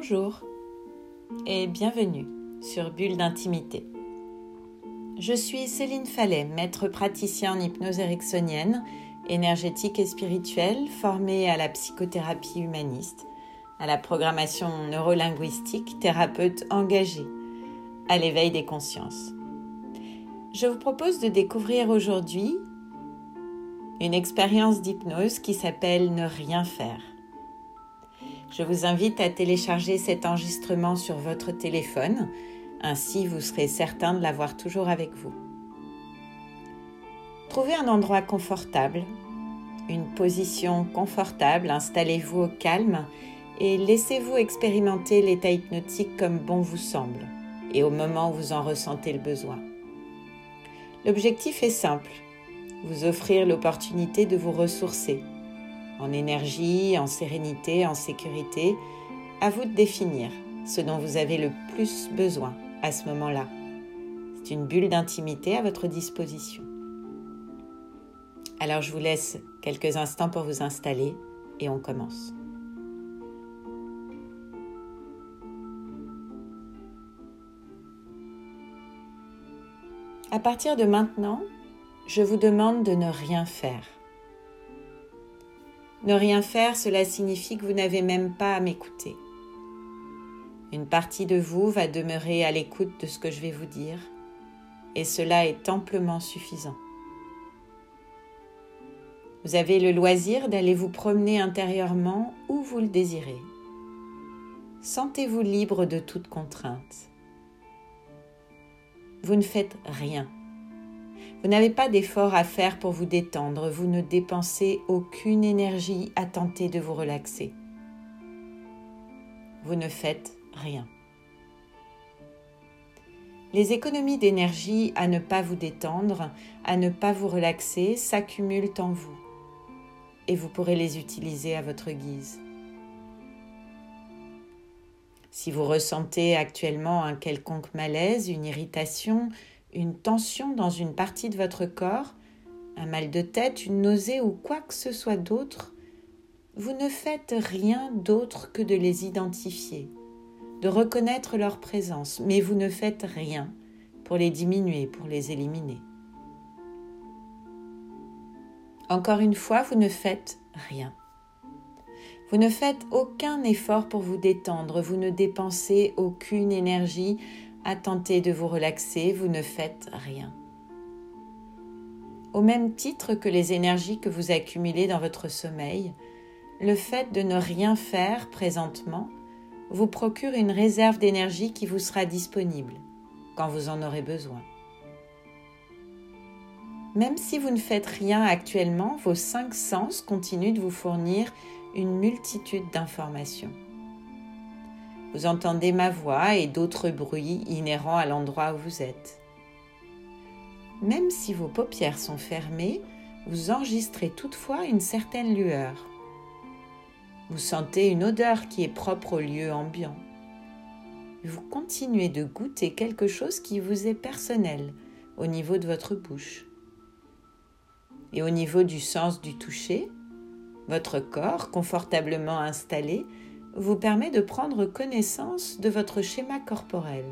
Bonjour et bienvenue sur Bulle d'intimité. Je suis Céline Fallet, maître praticien en hypnose ericksonienne, énergétique et spirituelle, formée à la psychothérapie humaniste, à la programmation neurolinguistique, thérapeute engagée, à l'éveil des consciences. Je vous propose de découvrir aujourd'hui une expérience d'hypnose qui s'appelle Ne rien faire. Je vous invite à télécharger cet enregistrement sur votre téléphone, ainsi vous serez certain de l'avoir toujours avec vous. Trouvez un endroit confortable, une position confortable, installez-vous au calme et laissez-vous expérimenter l'état hypnotique comme bon vous semble et au moment où vous en ressentez le besoin. L'objectif est simple, vous offrir l'opportunité de vous ressourcer, en énergie, en sérénité, en sécurité, à vous de définir ce dont vous avez le plus besoin à ce moment-là. C'est une bulle d'intimité à votre disposition. Alors je vous laisse quelques instants pour vous installer et on commence. À partir de maintenant, je vous demande de ne rien faire. Ne rien faire, cela signifie que vous n'avez même pas à m'écouter. Une partie de vous va demeurer à l'écoute de ce que je vais vous dire, et cela est amplement suffisant. Vous avez le loisir d'aller vous promener intérieurement où vous le désirez. Sentez-vous libre de toute contrainte. Vous ne faites rien vous n'avez pas d'effort à faire pour vous détendre, vous ne dépensez aucune énergie à tenter de vous relaxer. Vous ne faites rien. Les économies d'énergie à ne pas vous détendre, à ne pas vous relaxer, s'accumulent en vous et vous pourrez les utiliser à votre guise. Si vous ressentez actuellement un quelconque malaise, une irritation, une tension dans une partie de votre corps, un mal de tête, une nausée ou quoi que ce soit d'autre, vous ne faites rien d'autre que de les identifier, de reconnaître leur présence, mais vous ne faites rien pour les diminuer, pour les éliminer. Encore une fois, vous ne faites rien. Vous ne faites aucun effort pour vous détendre, vous ne dépensez aucune énergie à tenter de vous relaxer, vous ne faites rien. Au même titre que les énergies que vous accumulez dans votre sommeil, le fait de ne rien faire présentement vous procure une réserve d'énergie qui vous sera disponible quand vous en aurez besoin. Même si vous ne faites rien actuellement, vos cinq sens continuent de vous fournir une multitude d'informations. Vous entendez ma voix et d'autres bruits inhérents à l'endroit où vous êtes. Même si vos paupières sont fermées, vous enregistrez toutefois une certaine lueur. Vous sentez une odeur qui est propre au lieu ambiant. Vous continuez de goûter quelque chose qui vous est personnel au niveau de votre bouche. Et au niveau du sens du toucher, votre corps, confortablement installé, vous permet de prendre connaissance de votre schéma corporel.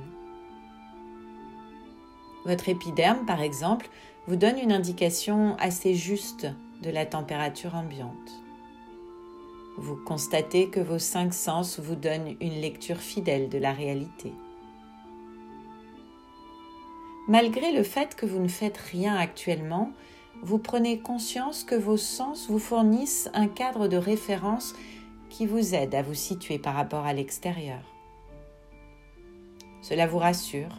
Votre épiderme, par exemple, vous donne une indication assez juste de la température ambiante. Vous constatez que vos cinq sens vous donnent une lecture fidèle de la réalité. Malgré le fait que vous ne faites rien actuellement, vous prenez conscience que vos sens vous fournissent un cadre de référence qui vous aide à vous situer par rapport à l'extérieur. Cela vous rassure,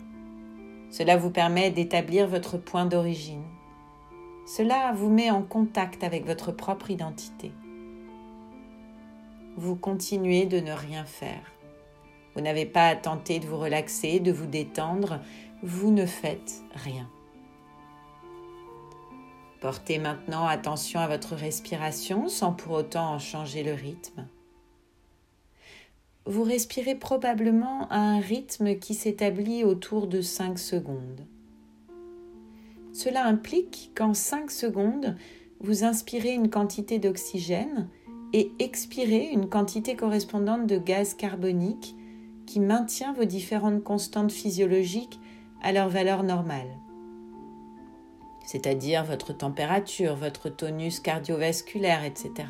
cela vous permet d'établir votre point d'origine, cela vous met en contact avec votre propre identité. Vous continuez de ne rien faire. Vous n'avez pas à tenter de vous relaxer, de vous détendre, vous ne faites rien. Portez maintenant attention à votre respiration sans pour autant en changer le rythme vous respirez probablement à un rythme qui s'établit autour de 5 secondes. Cela implique qu'en 5 secondes, vous inspirez une quantité d'oxygène et expirez une quantité correspondante de gaz carbonique qui maintient vos différentes constantes physiologiques à leur valeur normale, c'est-à-dire votre température, votre tonus cardiovasculaire, etc.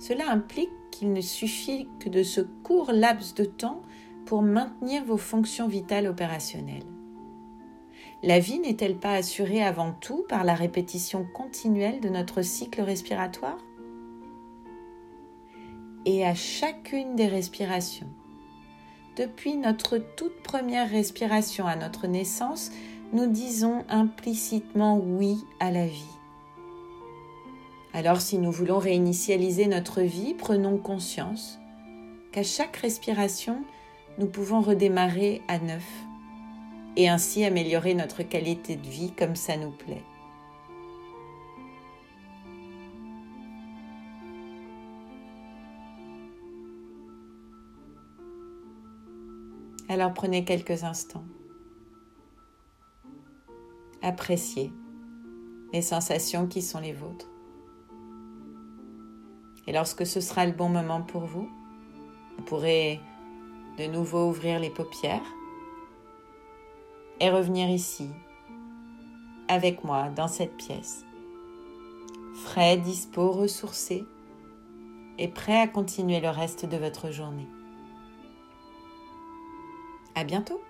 Cela implique qu'il ne suffit que de ce court laps de temps pour maintenir vos fonctions vitales opérationnelles. La vie n'est-elle pas assurée avant tout par la répétition continuelle de notre cycle respiratoire? Et à chacune des respirations, depuis notre toute première respiration à notre naissance, nous disons implicitement oui à la vie. Alors si nous voulons réinitialiser notre vie, prenons conscience qu'à chaque respiration, nous pouvons redémarrer à neuf et ainsi améliorer notre qualité de vie comme ça nous plaît. Alors prenez quelques instants. Appréciez les sensations qui sont les vôtres. Et lorsque ce sera le bon moment pour vous, vous pourrez de nouveau ouvrir les paupières et revenir ici, avec moi, dans cette pièce. Frais, dispo, ressourcé et prêt à continuer le reste de votre journée. À bientôt!